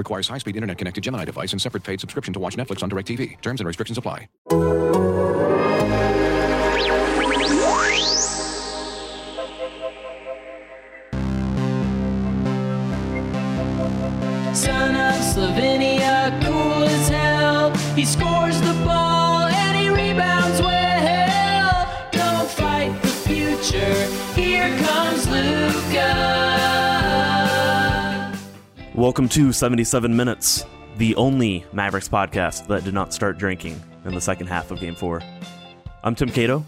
Requires high-speed internet-connected Gemini device and separate paid subscription to watch Netflix on DirecTV. Terms and restrictions apply. Son of Slovenia, cool as hell. He scores the Welcome to 77 Minutes, the only Mavericks podcast that did not start drinking in the second half of Game 4. I'm Tim Cato.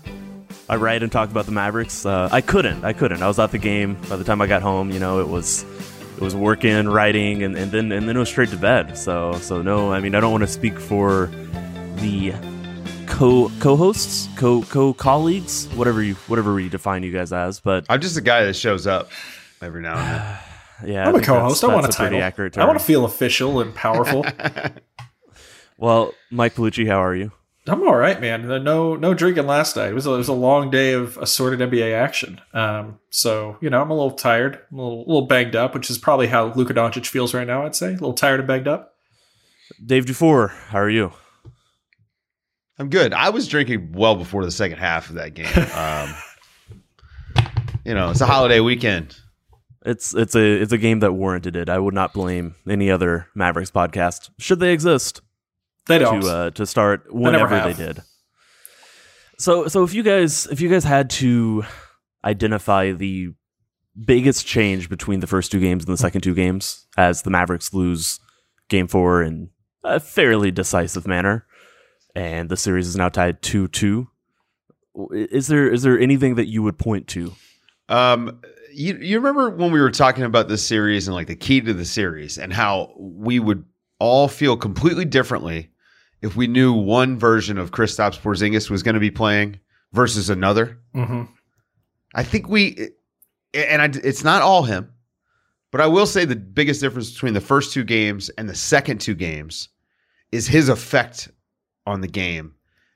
I write and talk about the Mavericks. Uh, I couldn't. I couldn't. I was at the game. By the time I got home, you know, it was it was working, writing, and, and then and then it was straight to bed. So so no, I mean, I don't want to speak for the co co-hosts, co co colleagues, whatever you whatever we define you guys as. But I'm just a guy that shows up every now and then. yeah, I'm a co-host. I that's- want a that's title. accurate I want to feel official and powerful. Well, Mike Piellucci, how are you? I'm all right, man. No, no drinking last night. It was a, it was a long day of assorted NBA action. Um, so you know, I'm a little tired, I'm a little, little banged up, which is probably how Luka Doncic feels right now. I'd say a little tired and banged up. Dave Dufour, how are you? I'm good. I was drinking well before the second half of that game. Um, you know, it's a holiday weekend. It's it's a it's a game that warranted it. I would not blame any other Mavericks podcast should they exist They don't. to uh, to start whenever they have. did. So so if you guys if you guys had to identify the biggest change between the first two games and the second two games as the Mavericks lose game 4 in a fairly decisive manner and the series is now tied 2-2 is there is there anything that you would point to Um, you you remember when we were talking about this series and like the key to the series and how we would all feel completely differently if we knew one version of Kristaps Porzingis was going to be playing versus another. Mhm. I think we, and I, it's not all him, but I will say the biggest difference between the first two games and the second two games is his effect on the game,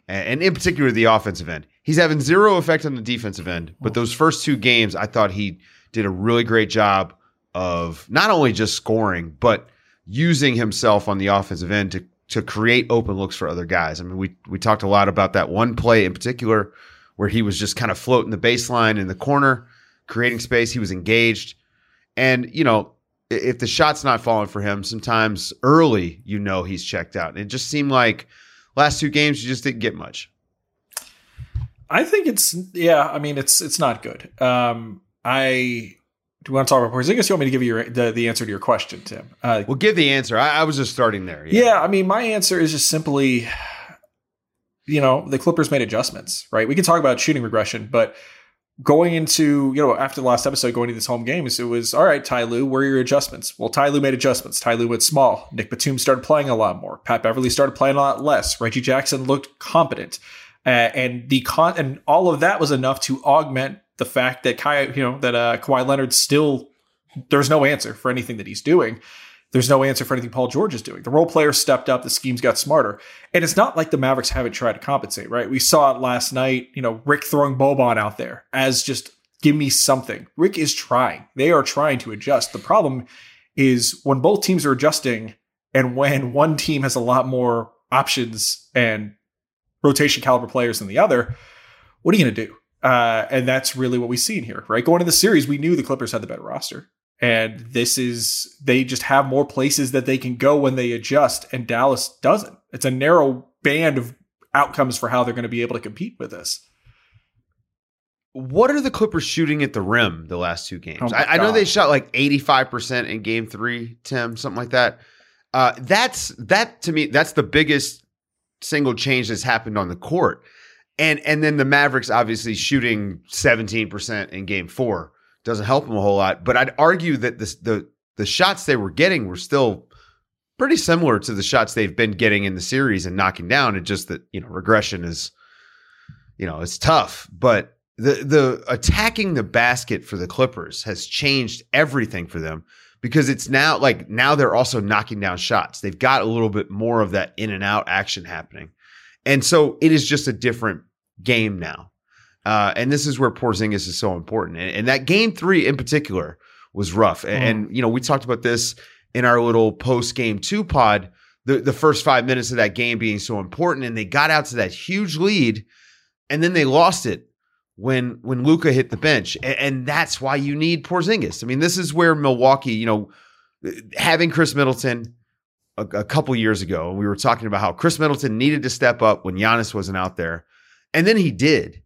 and in particular the offensive end. He's having zero effect on the defensive end, but those first two games, I thought he did a really great job of not only just scoring, but using himself on the offensive end to to create open looks for other guys. I mean, we we talked a lot about that one play in particular where he was just kind of floating the baseline in the corner, creating space. He was engaged. And, you know, if the shot's not falling for him, sometimes early, you know, he's checked out. And it just seemed like last two games, you just didn't get much. I think it's yeah. I mean, it's it's not good. Um, I do you want to talk about Porzingis? You want me to give you your, the the answer to your question, Tim? Uh, Well, give the answer. I, I was just starting there. Yeah, I mean, my answer is just simply, you know, the Clippers made adjustments, right? We can talk about shooting regression, but going into, you know, after the last episode, going into this home game, it was, all right, Ty Lue, where are your adjustments? Well, Ty Lue made adjustments. Ty Lue went small. Nick Batum started playing a lot more. Pat Beverley started playing a lot less. Reggie Jackson looked competent. Uh, and the con and all of that was enough to augment the fact that Kai, you know, that uh, Kawhi Leonard still there's no answer for anything that he's doing. There's no answer for anything Paul George is doing. The role players stepped up, the schemes got smarter. And it's not like the Mavericks haven't tried to compensate, right? We saw it last night, you know, Rick throwing Boban out there as just give me something. Rick is trying. They are trying to adjust. The problem is when both teams are adjusting and when one team has a lot more options and rotation caliber players than the other, what are you going to do? Uh, and that's really what we've seen here, right? Going into the series, we knew the Clippers had the better roster. And this is, they just have more places that they can go when they adjust, and Dallas doesn't. It's a narrow band of outcomes for how they're going to be able to compete with this. What are the Clippers shooting at the rim the last two games? Oh I, I know they shot like 85% in game three, Tim, something like that. Uh, that's that to me, that's the biggest single change that's happened on the court. And and then the Mavericks obviously shooting 17% in game four doesn't help them a whole lot. But I'd argue that this, the the shots they were getting were still pretty similar to the shots they've been getting in the series and knocking down. It's just that you know regression is, you know, it's tough. But the the attacking the basket for the Clippers has changed everything for them because it's now like now they're also knocking down shots. They've got a little bit more of that in and out action happening, and so it is just a different game now. Uh, and this is where Porzingis is so important. And, and that game three in particular was rough. And, and, you know, we talked about this in our little post game two pod, the, the first five minutes of that game being so important. And they got out to that huge lead and then they lost it when when Luka hit the bench. And, and that's why you need Porzingis. I mean, this is where Milwaukee, you know, having Khris Middleton a, a couple years ago, we were talking about how Khris Middleton needed to step up when Giannis wasn't out there. And then he did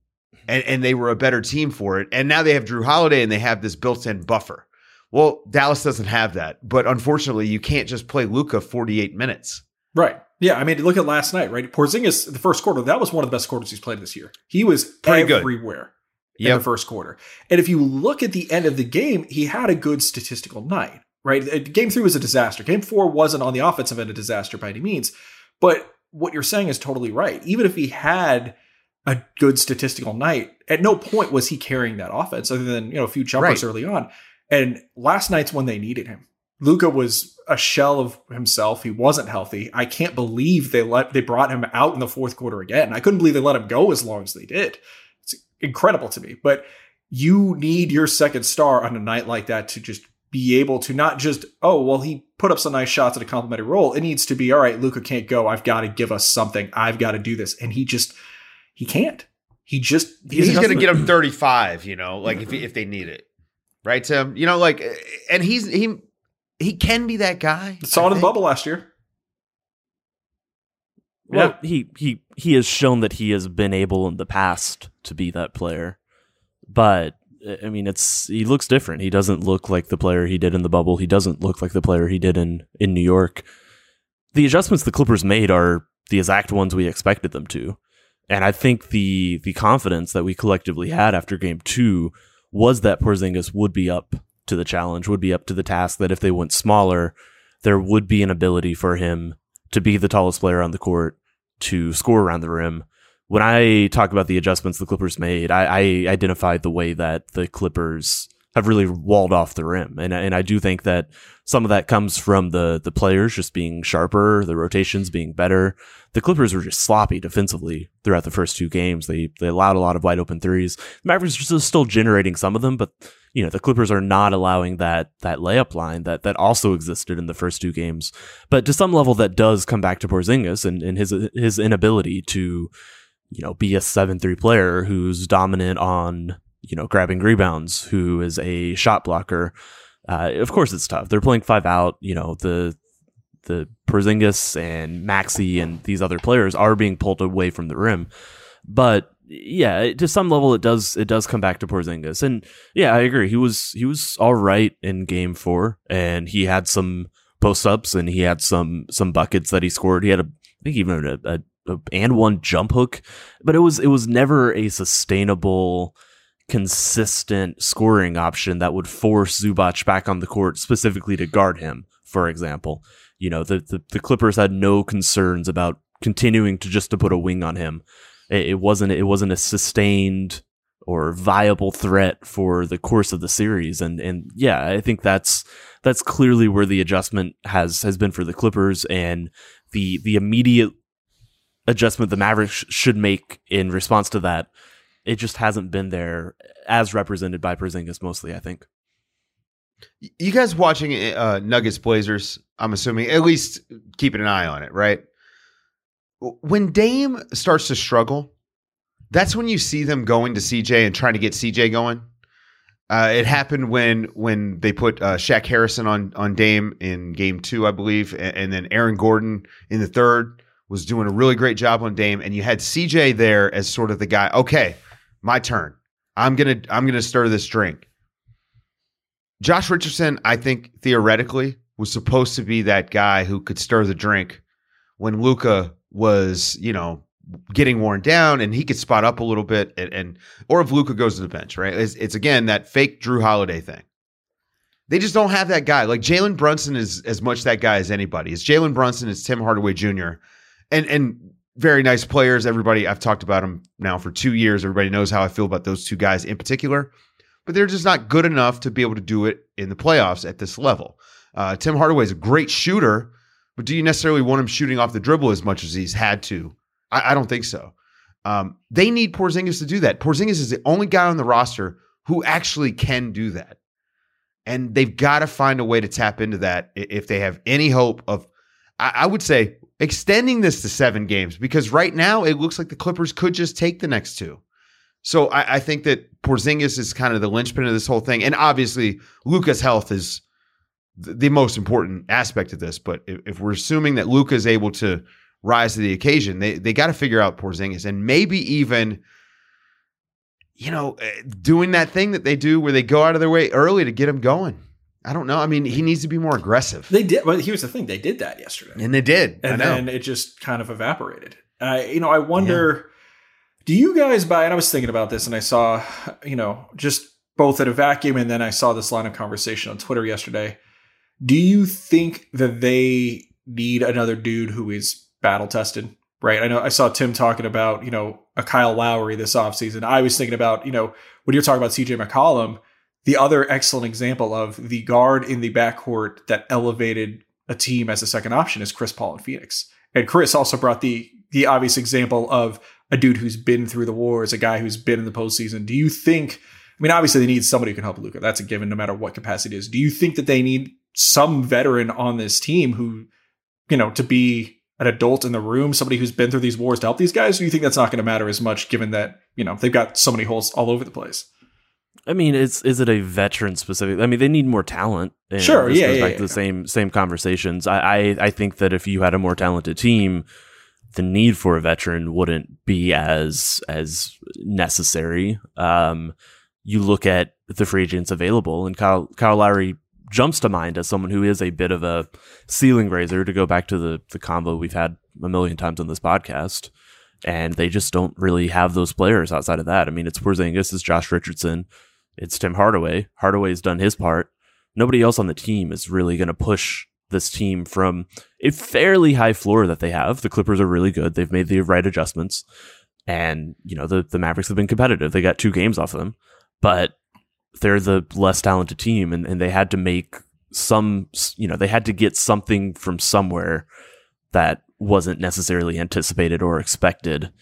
and, and they were a better team for it. And now they have Jrue Holiday and they have this built-in buffer. Well, Dallas doesn't have that, but unfortunately, you can't just play Luka 48 minutes. Right. Yeah. I mean, look at last night, right? Porzingis, the first quarter, that was one of the best quarters he's played this year. He was Pretty good. everywhere in Yep. the first quarter. And if you look at the end of the game, he had a good statistical night, right? Uh, Game three was a disaster. Game four wasn't on the offensive end a disaster by any means. But what you're saying is totally right. Even if he had a good statistical night, at no point was he carrying that offense other than, you know, a few jumpers Right. early on. And last night's when they needed him. Luka was a shell of himself. He wasn't healthy. I can't believe they let they brought him out in the fourth quarter again. I couldn't believe they let him go as long as they did. It's incredible to me. But you need your second star on a night like that to just be able to not just, oh, well, he put up some nice shots at a complimentary role. It needs to be, all right, Luka can't go. I've got to give us something. I've got to do this. And he just he can't. He just He's, he going to get him 35, you know, like if, if they need it. Right, Tim? You know, like, and he's, he, he can be that guy. Saw I it in the bubble last year. Well, he he he has shown that he has been able in the past to be that player, but I mean, it's he looks different. He doesn't look like the player he did in the bubble. He doesn't look like the player he did in in New York. The adjustments the Clippers made are the exact ones we expected them to, and I think the the confidence that we collectively had after Game Two was that Porzingis would be up to the challenge, would be up to the task. That if they went smaller, there would be an ability for him to be the tallest player on the court, to score around the rim. When I talk about the adjustments the Clippers made, I, I identified the way that the Clippers have really walled off the rim, and and I do think that some of that comes from the the players just being sharper, the rotations being better. The Clippers were just sloppy defensively throughout the first two games. They they allowed a lot of wide open threes. The Mavericks are still- still generating some of them, but you know the Clippers are not allowing that that layup line that that also existed in the first two games. But to some level, that does come back to Porzingis and, and his his inability to you know be a seven three player who's dominant on you know grabbing rebounds, who is a shot blocker. Uh, of course, it's tough. They're playing five out. You know the the Porzingis and Maxi and these other players are being pulled away from the rim, but yeah, to some level, it does it does come back to Porzingis, and yeah, I agree. He was he was all right in Game Four, and he had some post ups and he had some some buckets that he scored. He had a I think even a, a, a and one jump hook, but it was it was never a sustainable consistent scoring option that would force Zubac back on the court specifically to guard him, for example. You know, the, the, the Clippers had no concerns about continuing to just to put a wing on him. It, wasn't it wasn't a sustained or viable threat for the course of the series. And and yeah, I think that's that's clearly where the adjustment has has been for the Clippers and the the immediate adjustment the Mavericks should make in response to that. It just hasn't been there as represented by Porzingis mostly, I think. You guys watching uh, Nuggets Blazers? I'm assuming at least keeping an eye on it, right? When Dame starts to struggle, that's when you see them going to CJ and trying to get CJ going. Uh, it happened when when they put uh, Shaq Harrison on on Dame in Game Two, I believe, and, and then Aaron Gordon in the third was doing a really great job on Dame, and you had CJ there as sort of the guy. Okay, my turn. I'm gonna I'm gonna stir this drink. Josh Richardson, I think theoretically was supposed to be that guy who could stir the drink when Luka was, you know, getting worn down and he could spot up a little bit and, and or if Luka goes to the bench, right? It's, it's again that fake Jrue Holiday thing. they just don't have that guy. Like Jalen Brunson is as much that guy as anybody. It's Jalen Brunson, it's Tim Hardaway Jr. And and very nice players. Everybody I've talked about them now for two years. Everybody knows how I feel about those two guys in particular. But they're just not good enough to be able to do it in the playoffs at this level. Uh, Tim Hardaway is a great shooter, but do you necessarily want him shooting off the dribble as much as he's had to? I, I don't think so. Um, they need Porzingis to do that. Porzingis is the only guy on the roster who actually can do that. And they've got to find a way to tap into that if they have any hope of, I, I would say, extending this to seven games because right now it looks like the Clippers could just take the next two. So I, I think that Porzingis is kind of the linchpin of this whole thing. And obviously, Luka's health is the most important aspect of this. But if, if we're assuming that Luka is able to rise to the occasion, they they got to figure out Porzingis and maybe even, you know, eh, doing that thing that they do where they go out of their way early to get him going. I don't know. I mean, he needs to be more aggressive, They did, but here's the thing: they did that yesterday, and they did. and I know. then it just kind of evaporated. Uh, you know, I wonder, do you guys buy? And I was thinking about this, and I saw, you know, just both at a vacuum, and then I saw this line of conversation on Twitter yesterday. Do you think that they need another dude who is battle tested? Right. I know I saw Tim talking about, you know, a Kyle Lowry this offseason. I was thinking about, you know, when you're talking about CJ McCollum, the other excellent example of the guard in the backcourt that elevated a team as a second option is Chris Paul in Phoenix. And Chris also brought the the obvious example of a dude who's been through the wars, a guy who's been in the postseason. Do you think? I mean, obviously they need somebody who can help Luka. That's a given, no matter what capacity it is. Do you think that they need some veteran on this team who, you know, to be an adult in the room, somebody who's been through these wars to help these guys? Or do you think that's not going to matter as much, given that you know they've got so many holes all over the place? I mean, is is it a veteran specific? I mean, they need more talent. And Sure, this yeah, goes yeah, back yeah. to the same same conversations. I, I I think that if you had a more talented team, the need for a veteran wouldn't be as as necessary. Um, you look at the free agents available, and Kyle Kyle Lowry jumps to mind as someone who is a bit of a ceiling raiser. To go back to the the combo we've had a million times on this podcast. And they just don't really have those players outside of that. I mean, it's Porzingis, it's Josh Richardson, it's Tim Hardaway. Hardaway's done his part. Nobody else on the team is really going to push this team from a fairly high floor that they have. The Clippers are really good. They've made the right adjustments. And, you know, the, the Mavericks have been competitive. They got two games off of them, but they're the less talented team and, and they had to make some, you know, they had to get something from somewhere that wasn't necessarily anticipated or expected.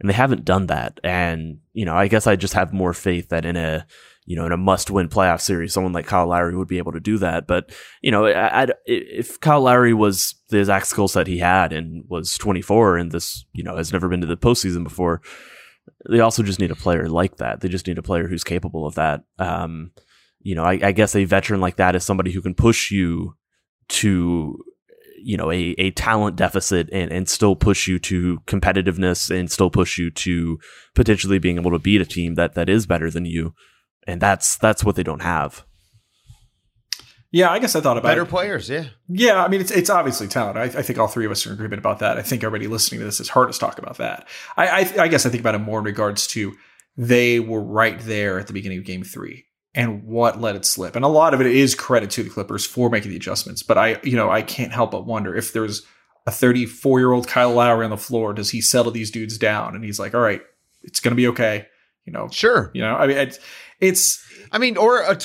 And they haven't done that. And, you know, I guess I just have more faith that in a, you know, in a must-win playoff series, someone like Kyle Lowry would be able to do that. But you know, I, if Kyle Lowry was the exact skill set he had and was 24, and this, you know, has never been to the postseason before, they also just need a player like that. They just need a player who's capable of that. Um, you know, I, I guess a veteran like that is somebody who can push you to, you know, a, a talent deficit and, and still push you to competitiveness and still push you to potentially being able to beat a team that, that is better than you. And that's, that's what they don't have. Yeah, I guess I thought about it. Better it. players, yeah. Yeah, I mean, it's it's obviously talent. I, I think all three of us are in agreement about that. I think everybody listening to this is heard to talk about that. I, I, I guess I think about it more in regards to they were right there at the beginning of Game Three, and what let it slip. And a lot of it is credit to the Clippers for making the adjustments. But I, you know, I can't help but wonder if there's a 34 year old Kyle Lowry on the floor, does he settle these dudes down? And he's like, all right, it's gonna be okay. You know, Sure. you know. I mean, it's it's I mean, or a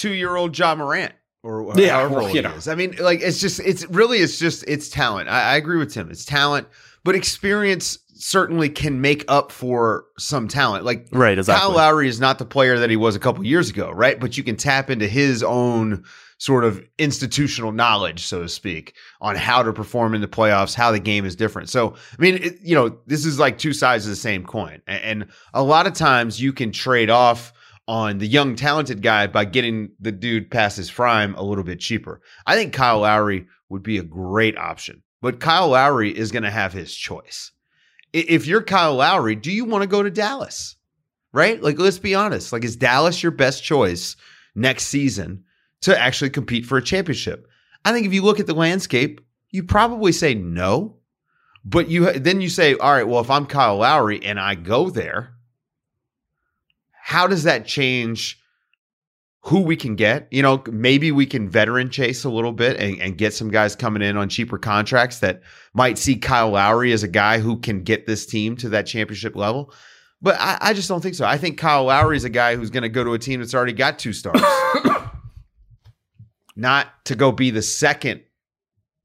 22 year old Ja Morant or Yeah, however well, you he know. is. I mean, like, it's just, it's really, it's just, it's talent. I, I agree with Tim. It's talent, but experience certainly can make up for some talent. Like, Right, exactly. Kyle Lowry is not the player that he was a couple years ago, right? But you can tap into his own sort of institutional knowledge, so to speak, on how to perform in the playoffs, how the game is different. So, I mean, it, you know, this is like two sides of the same coin. A- And a lot of times you can trade off on the young, talented guy by getting the dude past his prime a little bit cheaper. I think Kyle Lowry would be a great option, but Kyle Lowry is going to have his choice. If you're Kyle Lowry, do you want to go to Dallas? Right? Like, let's be honest. Like, is Dallas your best choice next season to actually compete for a championship? I think if you look at the landscape, you probably say no. But you then you say, all right, well, if I'm Kyle Lowry and I go there, how does that change who we can get. You know, maybe we can veteran chase a little bit and, and get some guys coming in on cheaper contracts that might see Kyle Lowry as a guy who can get this team to that championship level. But I, I just don't think so. I think Kyle Lowry is a guy who's going to go to a team that's already got two stars, not to go be the second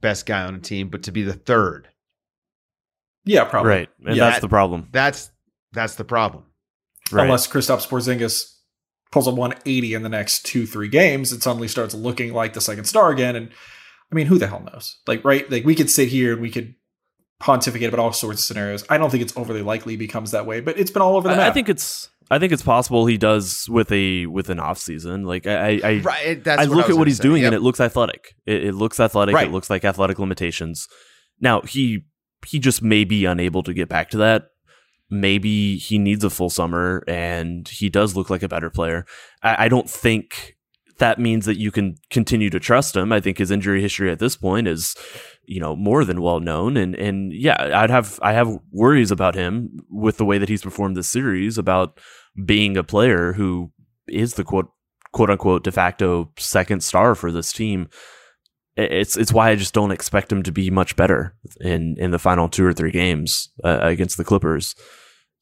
best guy on a team, but to be the third. Yeah, probably. Right. And Yeah, that's the problem. That's that's the problem. Right. Unless Kristaps Porzingis pulls a 180 in the next two, three games, it suddenly starts looking like the second star again. And I mean, who the hell knows? Like, right? Like, we could sit here and we could pontificate about all sorts of scenarios. I don't think it's overly likely he becomes that way, but it's been all over the map. I think it's I think it's possible he does with a with an off season. Like I I, Right. That's I what look was at what he's say. doing Yep. and it looks athletic. It, it looks athletic. Right. It looks like athletic limitations. Now he he just may be unable to get back to that. Maybe he needs a full summer and he does look like a better player. I, I don't think that means that you can continue to trust him. I think his injury history at this point is, you know, more than well known. And and yeah, I'd have I have worries about him with the way that he's performed this series about being a player who is the quote quote unquote de facto second star for this team. It's it's why I just don't expect him to be much better in in the final two or three games uh, against the Clippers.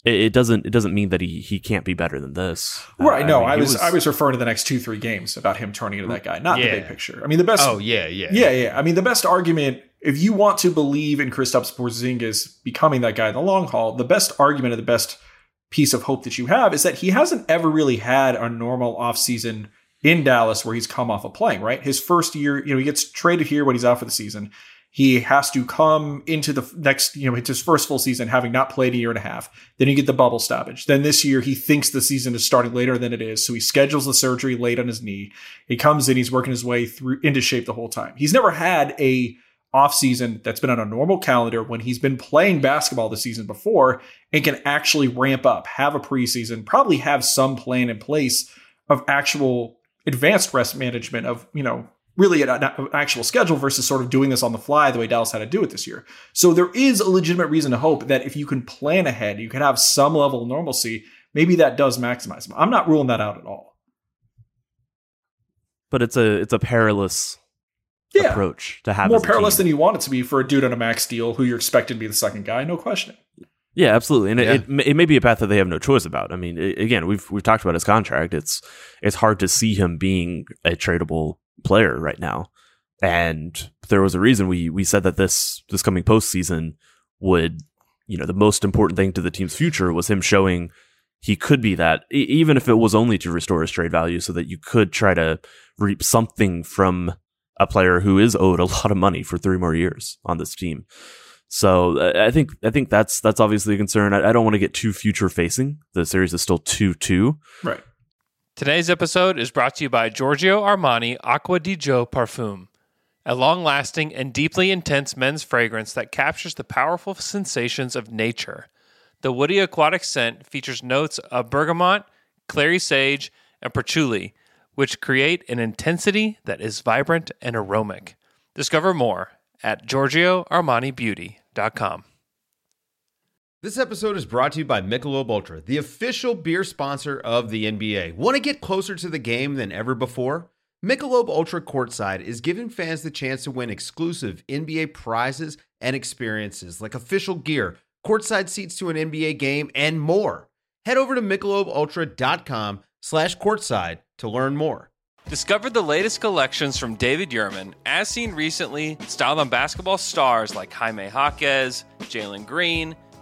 It, it doesn't it doesn't mean that he he can't be better than this. Uh, right. No, mean, I he was, I was referring to the next two, three games about him turning into that guy, not the big picture. I mean, the best. Oh yeah, yeah, Yeah, yeah. I mean, the best argument, if you want to believe in Kristaps Porzingis becoming that guy in the long haul, the best argument and the best piece of hope that you have is that he hasn't ever really had a normal offseason in Dallas where he's come off of playing, right? His first year, you know, he gets traded here when he's out for the season. He has to come into the next, you know, it's his first full season having not played a year and a half. Then you get the bubble stoppage. Then this year he thinks the season is starting later than it is. So he schedules the surgery late on his knee. He comes in, he's working his way through into shape the whole time. He's never had a offseason that's been on a normal calendar when he's been playing basketball the season before and can actually ramp up, have a preseason, probably have some plan in place of actual advanced rest management of, you know, really an, an actual schedule versus sort of doing this on the fly the way Dallas had to do it this year. So there is a legitimate reason to hope that if you can plan ahead, you can have some level of normalcy. Maybe that does maximize him. I'm not ruling that out at all. but it's a it's a perilous Yeah. approach to have More perilous team. than you want it to be for a dude on a max deal who you're expecting to be the second guy, no question. Yeah, absolutely, and Yeah. It, it it may be a path that they have no choice about. I mean, i again, we've we've talked about his contract. It's it's hard to see him being a tradable player right now, and there was a reason we we said that this this coming postseason would, you know, the most important thing to the team's future was him showing he could be that, even if it was only to restore his trade value, so that you could try to reap something from a player who is owed a lot of money for three more years on this team. So I think I think that's that's obviously a concern. I, I don't want to get too future facing. The series is still two two. Right. Today's episode is brought to you by Giorgio Armani Acqua di Gio Parfum, a long lasting and deeply intense men's fragrance that captures the powerful sensations of nature. The woody aquatic scent features notes of bergamot, clary sage, and patchouli, which create an intensity that is vibrant and aromatic. Discover more at GiorgioArmaniBeauty.com. This episode is brought to you by Michelob Ultra, the official beer sponsor of the NBA. Want to get closer to the game than ever before? Michelob Ultra Courtside is giving fans the chance to win exclusive NBA prizes and experiences like official gear, courtside seats to an NBA game, and more. Head over to michelobultra.com slash courtside to learn more. Discover the latest collections from David Yurman, as seen recently, styled on basketball stars like Jaime Jaquez, Jalen Green,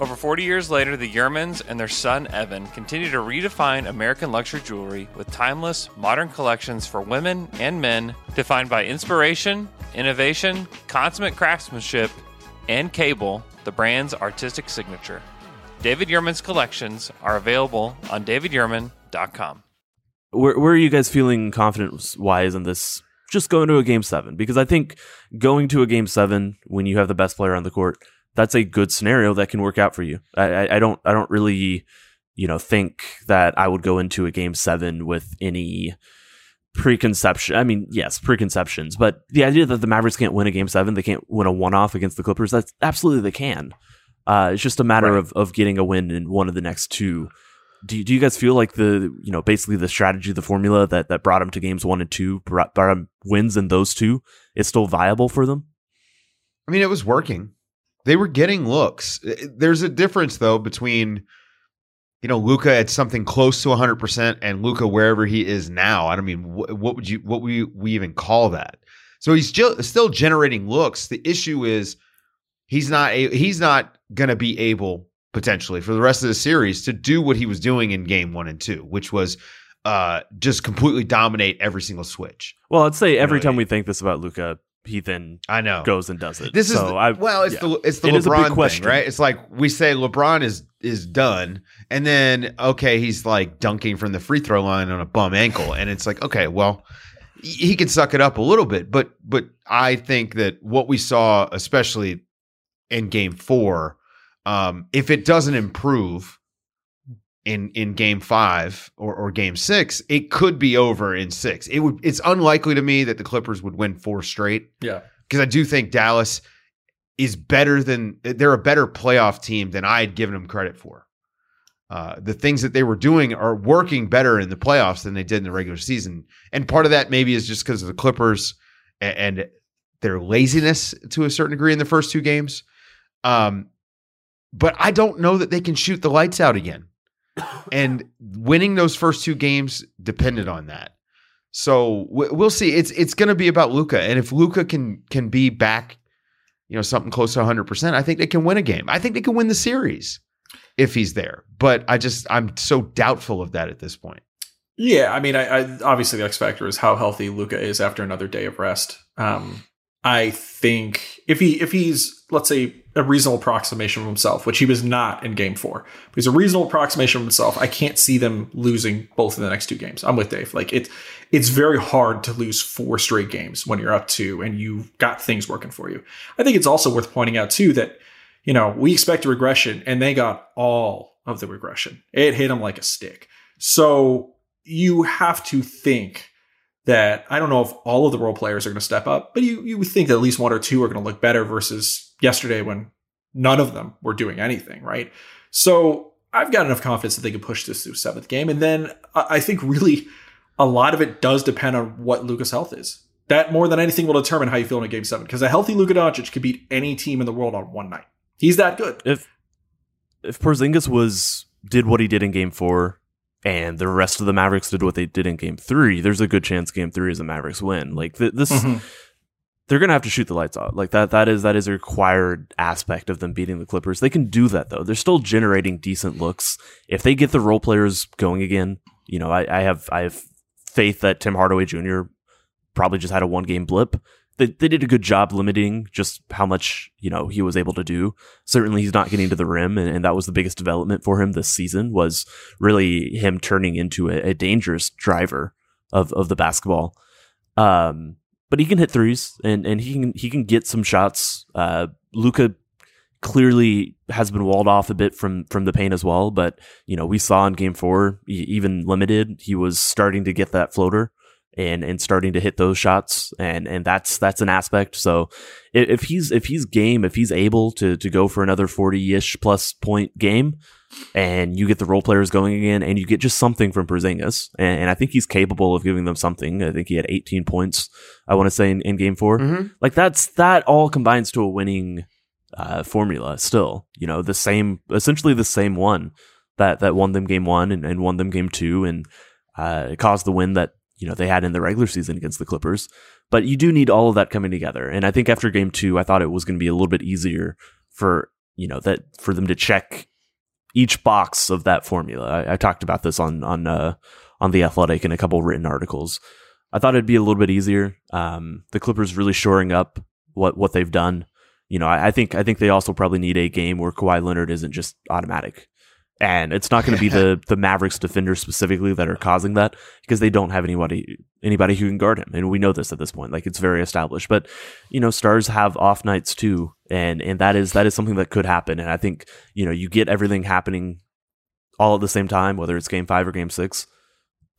Over 40 years later, the Yurmans and their son Evan continue to redefine American luxury jewelry with timeless, modern collections for women and men, defined by inspiration, innovation, consummate craftsmanship, and cable, the brand's artistic signature. David Yurman's collections are available on davidyurman.com. Where where are you guys feeling confidence wise in this just going to a game seven because I think going to a game seven when you have the best player on the court, that's a good scenario that can work out for you. I, I, I don't I don't really you know think that I would go into a game seven with any preconception. I mean, yes, preconceptions, but the idea that the Mavericks can't win a game seven, they can't win a one off against the Clippers, that's absolutely they can. Uh, it's just a matter Right. of, of getting a win in one of the next two. Do, do you guys feel like the you know basically the strategy, the formula that that brought them to games one and two, brought, brought them wins in those two, is still viable for them? I mean, it was working. They were getting looks. There's a difference though between you know Luka at something close to 100% and Luka wherever he is now. I don't mean wh- what would you what we we even call that? So he's still still generating looks. The issue is he's not a, he's not going to be able potentially for the rest of the series to do what he was doing in game 1 and 2, which was uh just completely dominate every single switch. Well, I'd say every know, time we think this about Luka, he then I know. goes and does it. This is the- I, well, it's yeah. the it's the It is a big LeBron thing, question. right? It's like we say LeBron is is done, and then okay, he's like dunking from the free throw line on a bum ankle, and it's like okay, well, he he can suck it up a little bit, but but I think that what we saw, especially in Game Four, um, if it doesn't improve in in Game Five or or Game Six, it could be over in six. It would. It's unlikely to me that the Clippers would win four straight Yeah. because I do think Dallas is better than they're a better playoff team than I had given them credit for. Uh, the things that they were doing are working better in the playoffs than they did in the regular season, and part of that maybe is just because of the Clippers and, and their laziness to a certain degree in the first two games. Um, but I don't know that they can shoot the lights out again, and winning those first two games depended on that. So we- we'll see. It's it's going to be about Luka, and if Luka can can be back, you know, something close to 100, percent I think they can win a game. I think they can win the series if he's there. But I just I'm so doubtful of that at this point. Yeah, I mean, I, I obviously the X factor is how healthy Luka is after another day of rest. Um, I think if he if he's let's say a reasonable approximation of himself, which he was not in Game Four, but he's a reasonable approximation of himself. I can't see them losing both of the next two games. I'm with Dave. Like it, it's very hard to lose four straight games when you're up two and you've got things working for you. I think it's also worth pointing out too that you know we expect a regression and they got all of the regression. It hit them like a stick. So you have to think that I don't know if all of the role players are going to step up, but you you would think that at least one or two are going to look better versus yesterday when none of them were doing anything, right? So I've got enough confidence that they can push this through seventh game, and then I think really a lot of it does depend on what Luka's health is. That more than anything will determine how you feel in a game seven because a healthy Luka Doncic could beat any team in the world on one night. He's that good. if if Porzingis was did what he did in Game Four, and the rest of the Mavericks did what they did in Game Three, there's a good chance Game Three is a Mavericks win. Like th- this, Mhm. They're gonna have to shoot the lights out. Like that. That is that is a required aspect of them beating the Clippers. They can do that though. They're still generating decent looks. If they get the role players going again, you know, I, I have I have faith that Tim Hardaway Jr. probably just had a one game blip. They, they did a good job limiting just how much you know he was able to do certainly he's not getting to the rim and, and that was the biggest development for him this season was really him turning into a, a dangerous driver of, of the basketball um, but he can hit threes and, and he can he can get some shots. Uh, Luka clearly has been walled off a bit from from the paint as well but you know we saw in game four even limited he was starting to get that floater and and starting to hit those shots. And and that's that's an aspect. So if, he's if he's game if he's able to to go for another 40ish plus point game and you get the role players going again and you get just something from Porzingis and, and I think he's capable of giving them something. I think he had 18 points I want to say in, in game 4 Mhm. like that's that all combines to a winning uh, formula still you know the same essentially the same one that that won them game 1 and, and won them game 2 and uh, caused the win that you know they had in the regular season against the Clippers. But you do need all of that coming together. And I think after game two, I thought it was going to be a little bit easier for you know that for them to check each box of that formula. I, I talked about this on on uh, on the Athletic in a couple written articles. I thought it'd be a little bit easier. Um, the Clippers really shoring up what what they've done. You know, I, I think I think they also probably need a game where Kawhi Leonard isn't just automatic And it's not going to be the the Mavericks defenders specifically that are causing that because they don't have anybody anybody who can guard him, and we know this at this point. Like it's very established. But you know, stars have off nights too, and and that is that is something that could happen. And I think you know you get everything happening all at the same time, whether it's game five or game six.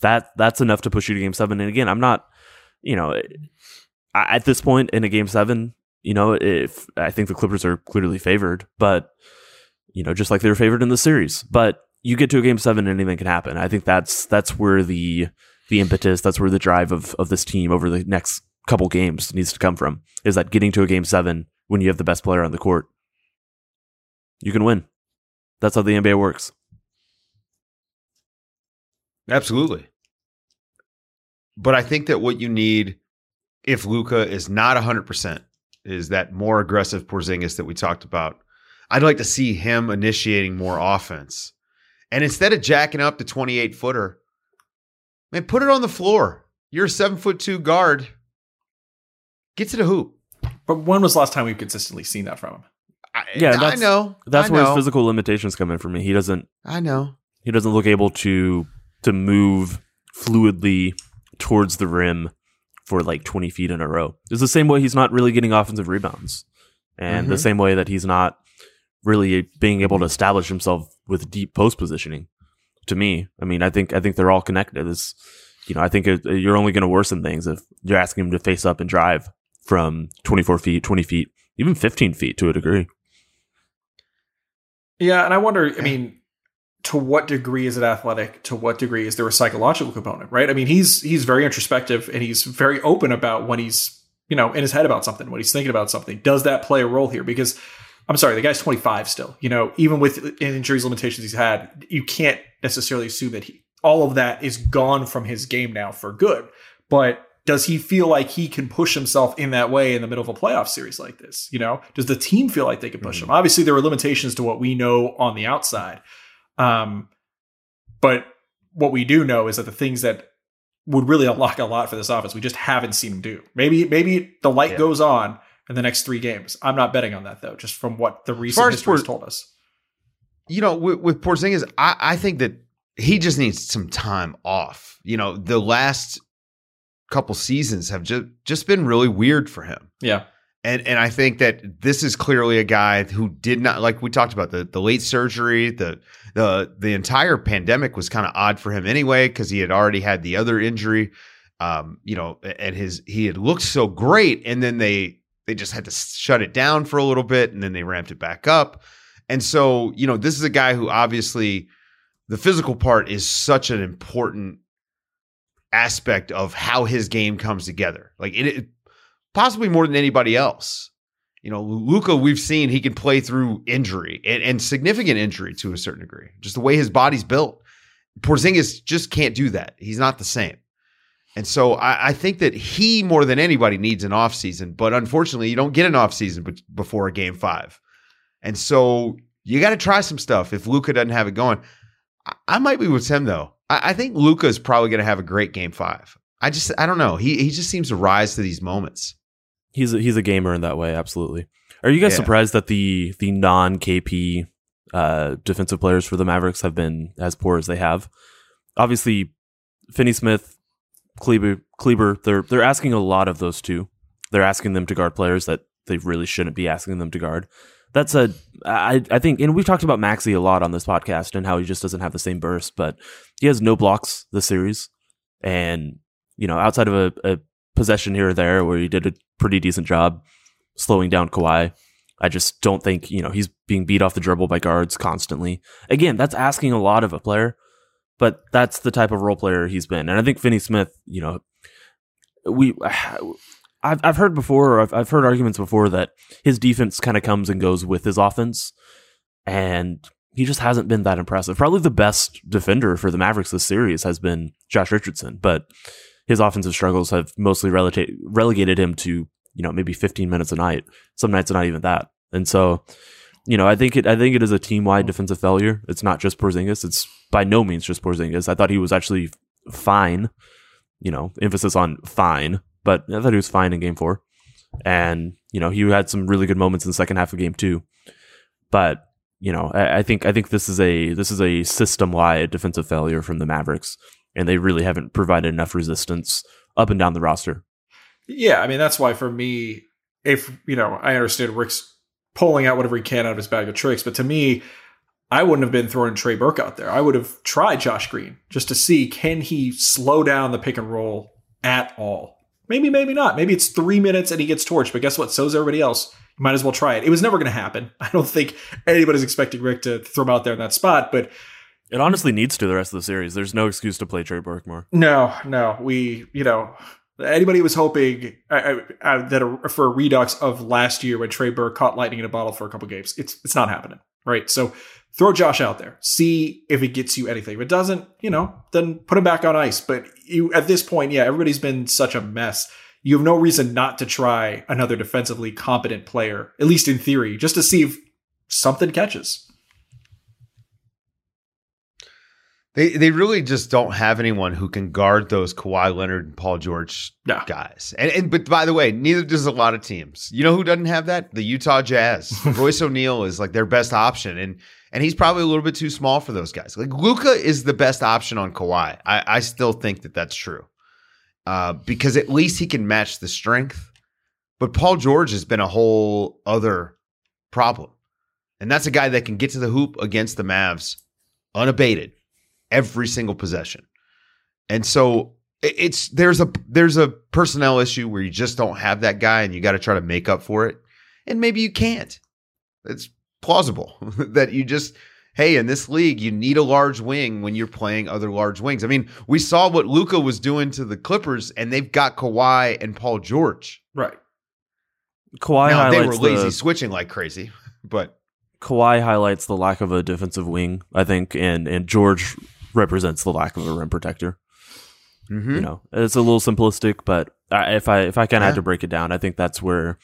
That that's enough to push you to game seven. And again, I'm not, you know, at this point in a game seven, you know, if I think the Clippers are clearly favored, but you know, just like they were favored in the series. But you get to a game seven, anything can happen. I think that's that's where the the impetus, that's where the drive of of this team over the next couple games needs to come from. Is that getting to a game seven when you have the best player on the court, you can win. That's how the NBA works. Absolutely. But I think that what you need if Luka is not 100% is that more aggressive Porzingis that we talked about. I'd like to see him initiating more offense. And instead of jacking up the 28 footer, man, put it on the floor. You're a seven foot two guard. Get to the hoop. But when was the last time we've consistently seen that from him? I, Yeah, I know. That's I where his physical limitations come in for me. He doesn't I know. he doesn't look able to to move fluidly towards the rim for like 20 feet in a row. It's the same way he's not really getting offensive rebounds. And the Mhm. same way that he's not really being able to establish himself with deep post positioning. To me, I mean, I think I think they're all connected. It's, you know, I think it, you're only going to worsen things if you're asking him to face up and drive from 24 feet, 20 feet, even 15 feet to a degree. Yeah, and I wonder, I mean, to what degree is it athletic? To what degree is there a psychological component, right? I mean, he's he's very introspective and he's very open about when he's, you know, in his head about something, when he's thinking about something. Does that play a role here? Because I'm sorry, the guy's 25 still. You know, even with injuries limitations he's had, you can't necessarily assume that he all of that is gone from his game now for good. But does he feel like he can push himself in that way in the middle of a playoff series like this? You know, does the team feel like they can push him? Obviously, there are limitations to what we know on the outside. Um, but what we do know is that the things that would really unlock a lot for this offense, we just haven't seen him do. Maybe, maybe the light Yeah. goes on in the next three games. I'm not betting on that though, just from what the recent history has told us. you know, with, with Porzingis, I, I think that he just needs some time off. You know, the last couple seasons have just just been really weird for him. Yeah. And and I think that this is clearly a guy who did not like we talked about the the late surgery, the the the entire pandemic was kind of odd for him anyway because he had already had the other injury. Um, you know, and his he had looked so great, and then they they just had to shut it down for a little bit, and then they ramped it back up. And so, you know, this is a guy who obviously the physical part is such an important aspect of how his game comes together. Like it, it possibly more than anybody else. You know, Luka, we've seen he can play through injury and, and significant injury to a certain degree, just the way his body's built. Porzingis just can't do that. He's not the same. And so I, I think that he more than anybody needs an offseason, but unfortunately, you don't get an offseason be- before a game five. And so you got to try some stuff if Luka doesn't have it going. I, I might be with him though. I, I think Luka is probably going to have a great game five. I just I don't know. He he just seems to rise to these moments. He's a, he's a gamer in that way, absolutely. Are you guys Yeah. surprised that the the non KP uh, defensive players for the Mavericks have been as poor as they have? Obviously, Finney Smith, Kleber, Kleber, they're they're asking a lot of those two. They're asking them to guard players that they really shouldn't be asking them to guard. That's a I I think, and we've talked about Maxi a lot on this podcast and how he just doesn't have the same burst, but he has no blocks this series, and you know outside of a, a possession here or there where he did a pretty decent job slowing down Kawhi. I just don't think, you know, he's being beat off the dribble by guards constantly. Again, that's asking a lot of a player, but that's the type of role player he's been. And I think Finney Smith, you know, we I've I've heard before or I've I've heard arguments before that his defense kind of comes and goes with his offense and he just hasn't been that impressive. Probably the best defender for the Mavericks this series has been Josh Richardson, but his offensive struggles have mostly relegate, relegated him to you know maybe 15 minutes a night. Some nights are not even that. And so, you know, I think it I think it is a team wide defensive failure. It's not just Porzingis. It's by no means just Porzingis. I thought he was actually fine. You know, emphasis on fine, but I thought he was fine in Game Four, and you know he had some really good moments in the second half of Game Two. But you know, I, I think I think this is a this is a system wide defensive failure from the Mavericks, and they really haven't provided enough resistance up and down the roster. Yeah, I mean that's why for me, if you know, I understand Rick's pulling out whatever he can out of his bag of tricks, but to me, I wouldn't have been throwing Trey Burke out there. I would have tried Josh Green just to see can he slow down the pick and roll at all. Maybe, maybe not. Maybe it's three minutes and he gets torched, but guess what? So is everybody else. You might as well try it. It was never going to happen. I don't think anybody's expecting Rick to throw him out there in that spot, but It honestly needs to the rest of the series. There's no excuse to play Trey Burke more. No, no. We, you know, anybody was hoping uh, uh, uh, that a, for a redux of last year when Trey Burke caught lightning in a bottle for a couple games. It's it's not happening, right? So throw Josh out there, see if it gets you anything. If it doesn't, you know, then put him back on ice. But you at this point, yeah, everybody's been such a mess. You have no reason not to try another defensively competent player, at least in theory, just to see if something catches. They they really just don't have anyone who can guard those Kawhi Leonard and Paul George No. guys. And, and but by the way, neither does a lot of teams. You know who doesn't have that? The Utah Jazz. Royce O'Neale is like their best option, and and he's probably a little bit too small for those guys. Like Luka is the best option on Kawhi. I, I still think that that's true, uh, because at least he can match the strength. But Paul George has been a whole other problem, and that's a guy that can get to the hoop against the Mavs unabated every single possession. And so it's there's a there's a personnel issue where you just don't have that guy and you got to try to make up for it. And maybe you can't. It's plausible that you just hey, in this league you need a large wing when you're playing other large wings. I mean, we saw what Luka was doing to the Clippers and they've got Kawhi and Paul George. Right. Kawhi now, they were lazy the, switching like crazy, but Kawhi highlights the lack of a defensive wing, I think, and and George represents the lack of a rim protector. mhm. You know, it's a little simplistic, but I, if I if I kind of Yeah. had to break it down, I think that's where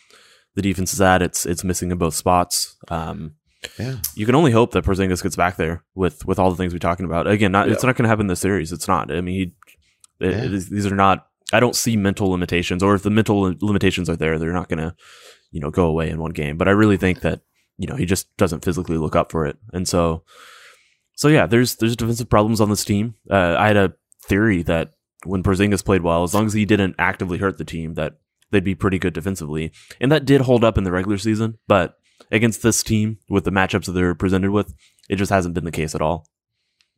the defense is at. It's it's missing in both spots. Um, yeah. you can only hope that Porzingis gets back there with with all the things we're talking about. Again, not, it's not going to happen in this series. It's not. I mean, he, it- Yeah. it is- these are not. I don't see mental limitations, or if the mental limitations are there, they're not going to, you know, go away in one game. But I really think that you know he just doesn't physically look up for it, and so, so yeah, there's there's defensive problems on this team. Uh, I had a theory that when Porzingis played well, as long as he didn't actively hurt the team, that they'd be pretty good defensively, and that did hold up in the regular season, but against this team with the matchups that they're presented with, it just hasn't been the case at all.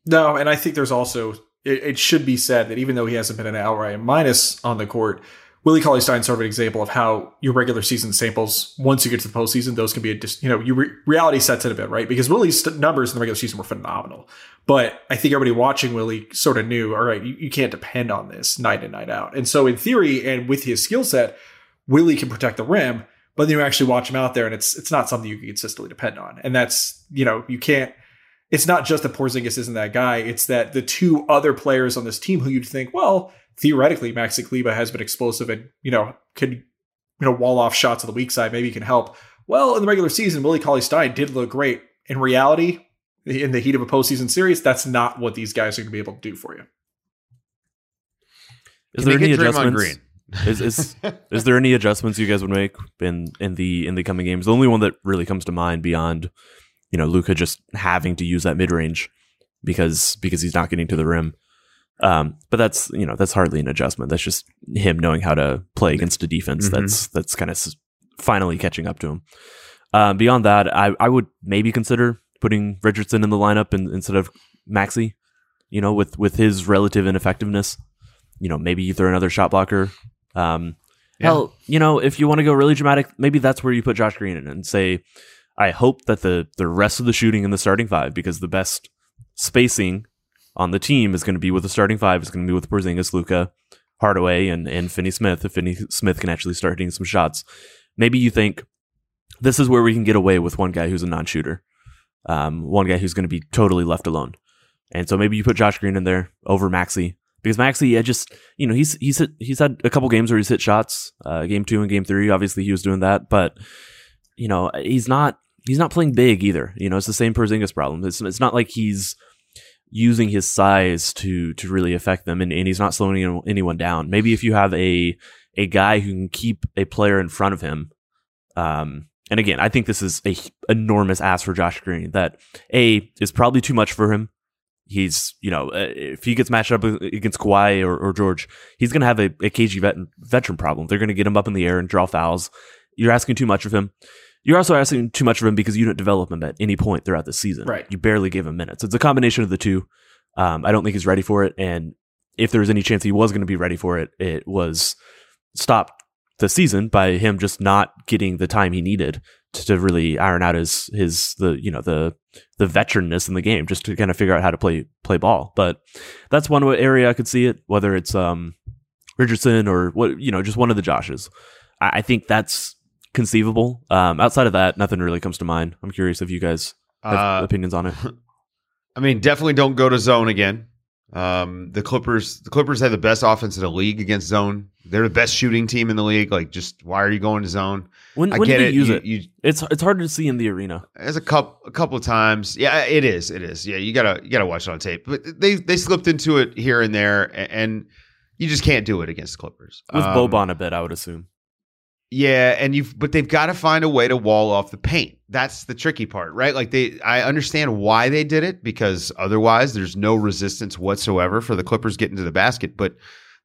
No, and I think there's also it, it should be said that even though he hasn't been an outright minus on the court, Willie Cauley Stein's sort of an example of how your regular season samples, once you get to the postseason, those can be a dis, you know you re- reality sets in a bit right? Because Willie's numbers in the regular season were phenomenal, but I think everybody watching Willie sort of knew, all right, you, you can't depend on this night in night out, and so in theory and with his skill set, Willie can protect the rim, but then you actually watch him out there and it's it's not something you can consistently depend on, and that's you know you can't it's not just that Porzingis isn't that guy. It's that the two other players on this team who you'd think, well, theoretically, Maxi Kleber has been explosive and, you know, could, you know, wall off shots on the weak side. Maybe he can help. Well, in the regular season, Willie Cauley Stein did look great. In reality, in the heat of a postseason series, that's not what these guys are going to be able to do for you. Is Can there any adjustments? Green? is is is there any adjustments you guys would make in in the in the coming games? The only one that really comes to mind beyond, you know, Luka just having to use that mid range because because he's not getting to the rim. Um, but that's you know that's hardly an adjustment. That's just him knowing how to play against a defense Mhm. that's that's kind of s- finally catching up to him. Um, beyond that, I I would maybe consider putting Richardson in the lineup in, instead of Maxi. You know, with with his relative ineffectiveness, you know, maybe you throw another shot blocker. Um, Yeah. Hell, you know, if you want to go really dramatic, maybe that's where you put Josh Green in and say, I hope that the the rest of the shooting in the starting five, because the best spacing on the team is going to be with the starting five, is going to be with Porzingis, Luka, Hardaway, and and Finney Smith. If Finney Smith can actually start hitting some shots, maybe you think this is where we can get away with one guy who's a non-shooter, um, one guy who's going to be totally left alone, and so maybe you put Josh Green in there over Maxi because Maxi, I just you know he's he's hit, he's had a couple games where he's hit shots, uh, game two and game three. Obviously, he was doing that, but you know he's not he's not playing big either. You know, it's the same Porzingis problem. It's it's not like he's using his size to to really affect them, and, and he's not slowing anyone down. Maybe if you have a a guy who can keep a player in front of him, um, and again, I think this is a enormous ask for Josh Green. That a is probably too much for him. He's, you know, uh, if he gets matched up against Kawhi or, or George, he's going to have a, a KG vet, veteran problem. They're going to get him up in the air and draw fouls. You're asking too much of him. You're also asking too much of him because you don't develop him at any point throughout the season. Right. You barely gave him minutes. It's a combination of the two. Um, I don't think he's ready for it. And if there was any chance he was going to be ready for it, it was stopped the season by him just not getting the time he needed to, to really iron out his his the you know the the veteranness in the game just to kind of figure out how to play play ball. But that's one area I could see it. Whether it's um Richardson or what you know just one of the Joshes, I, I think that's conceivable. Um, outside of that, nothing really comes to mind. I'm curious if you guys have Uh, opinions on it. I mean, definitely don't go to zone again. Um, the Clippers, the Clippers have the best offense in the league against zone. They're the best shooting team in the league. Like, just why are you going to zone? When, I when get it. use you, it? You, It's it's hard to see in the arena. as a couple a couple of times. Yeah, it is. It is. Yeah, you gotta you gotta watch it on tape. But they they slipped into it here and there, and you just can't do it against the Clippers. With Um, Boban a bit, I would assume. Yeah, and you've but they've got to find a way to wall off the paint. That's the tricky part, right? Like they I understand why they did it because otherwise there's no resistance whatsoever for the Clippers getting to the basket, but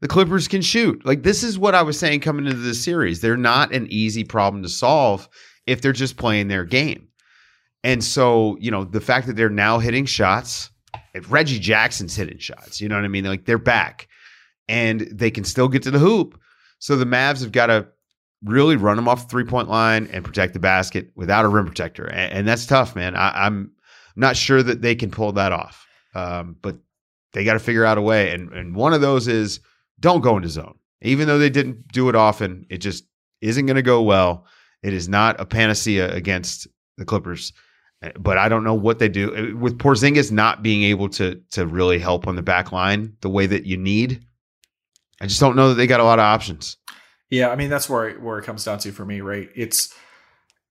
the Clippers can shoot. Like this is what I was saying coming into this series. They're not an easy problem to solve if they're just playing their game. And so, you know, the fact that they're now hitting shots, if Reggie Jackson's hitting shots, you know what I mean? Like they're back and they can still get to the hoop. So the Mavs have got to really run them off the three point line and protect the basket without a rim protector. And, and that's tough, man. I, I'm not sure that they can pull that off. Um, but they got to figure out a way. And, and one of those is don't go into zone. Even though they didn't do it often, it just isn't going to go well. It is not a panacea against the Clippers. Uh, But I don't know what they do Uh, with Porzingis not being able to to really help on the back line the way that you need. I just don't know that they got a lot of options. Yeah, I mean that's where where it comes down to for me, right? It's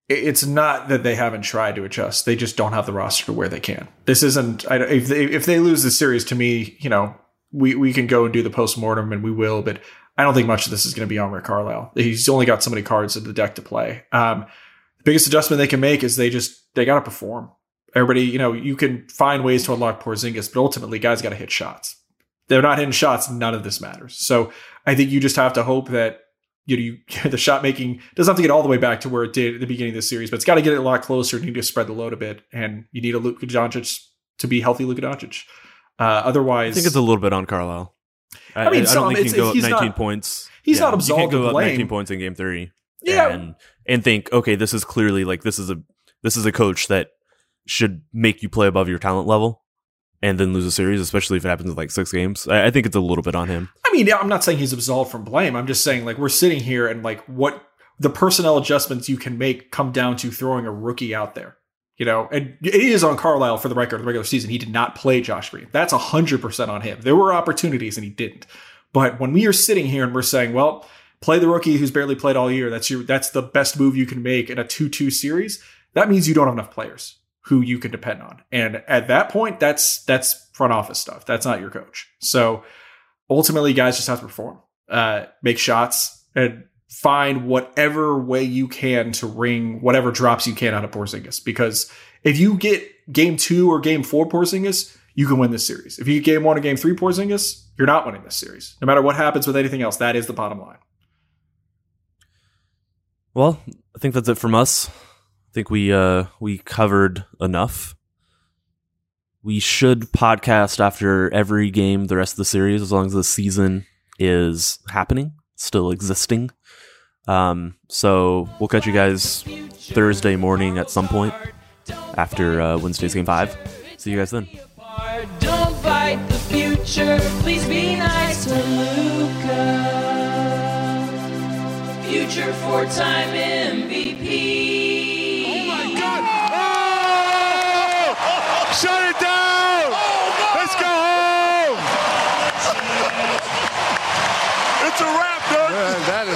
it's not that they haven't tried to adjust; they just don't have the roster to where they can. This isn't. I, if they if they lose the series, to me, you know, we we can go and do the post mortem, and we will. But I don't think much of this is going to be on Rick Carlisle. He's only got so many cards in the deck to play. Um, the biggest adjustment they can make is they just they got to perform. Everybody, you know, you can find ways to unlock Porzingis, but ultimately, guys got to hit shots. They're not hitting shots. None of this matters. So I think you just have to hope that you know you, the shot making doesn't have to get all the way back to where it did at the beginning of the series, but it's got to get it a lot closer. You need to spread the load a bit, and you need a Luka Doncic to be healthy. Luka Doncic. Uh, otherwise, I think it's a little bit on Carlisle. I, I mean, I, some- don't think you can go up he's 19 not- points. he's not you absolved can't go up 19 points in game three. Yeah. and and think, okay, this is clearly like this is a this is a coach that should make you play above your talent level, and then lose a series, especially if it happens in like six games. I, I think it's a little bit on him. I mean, I'm not saying he's absolved from blame. I'm just saying like we're sitting here and like what the personnel adjustments you can make come down to throwing a rookie out there. You know, and it is on Carlisle for the record. The regular season, he did not play Josh Green. That's hundred percent on him. There were opportunities and he didn't. But when we are sitting here and we're saying, well, play the rookie who's barely played all year. That's your that's the best move you can make in a two-two series. That means you don't have enough players who you can depend on. And at that point, that's that's front office stuff. That's not your coach. So ultimately, guys just have to perform, uh, make shots, and find whatever way you can to wring whatever drops you can out of Porzingis. Because if you get game two or game four Porzingis, you can win this series. If you get game one or game three Porzingis, you're not winning this series. No matter what happens with anything else, that is the bottom line. Well, I think that's it from us. Think we uh we covered enough. We should podcast after every game the rest of the series as long as the season is happening, still existing. Um so we'll catch you guys Thursday morning at some point after uh, Wednesday's game 5. See you guys then. Don't fight the future. Please be nice to Luka. Future four-time MVP. Oh my God! Shut it down! Let's go home! it's a wrap, dude! that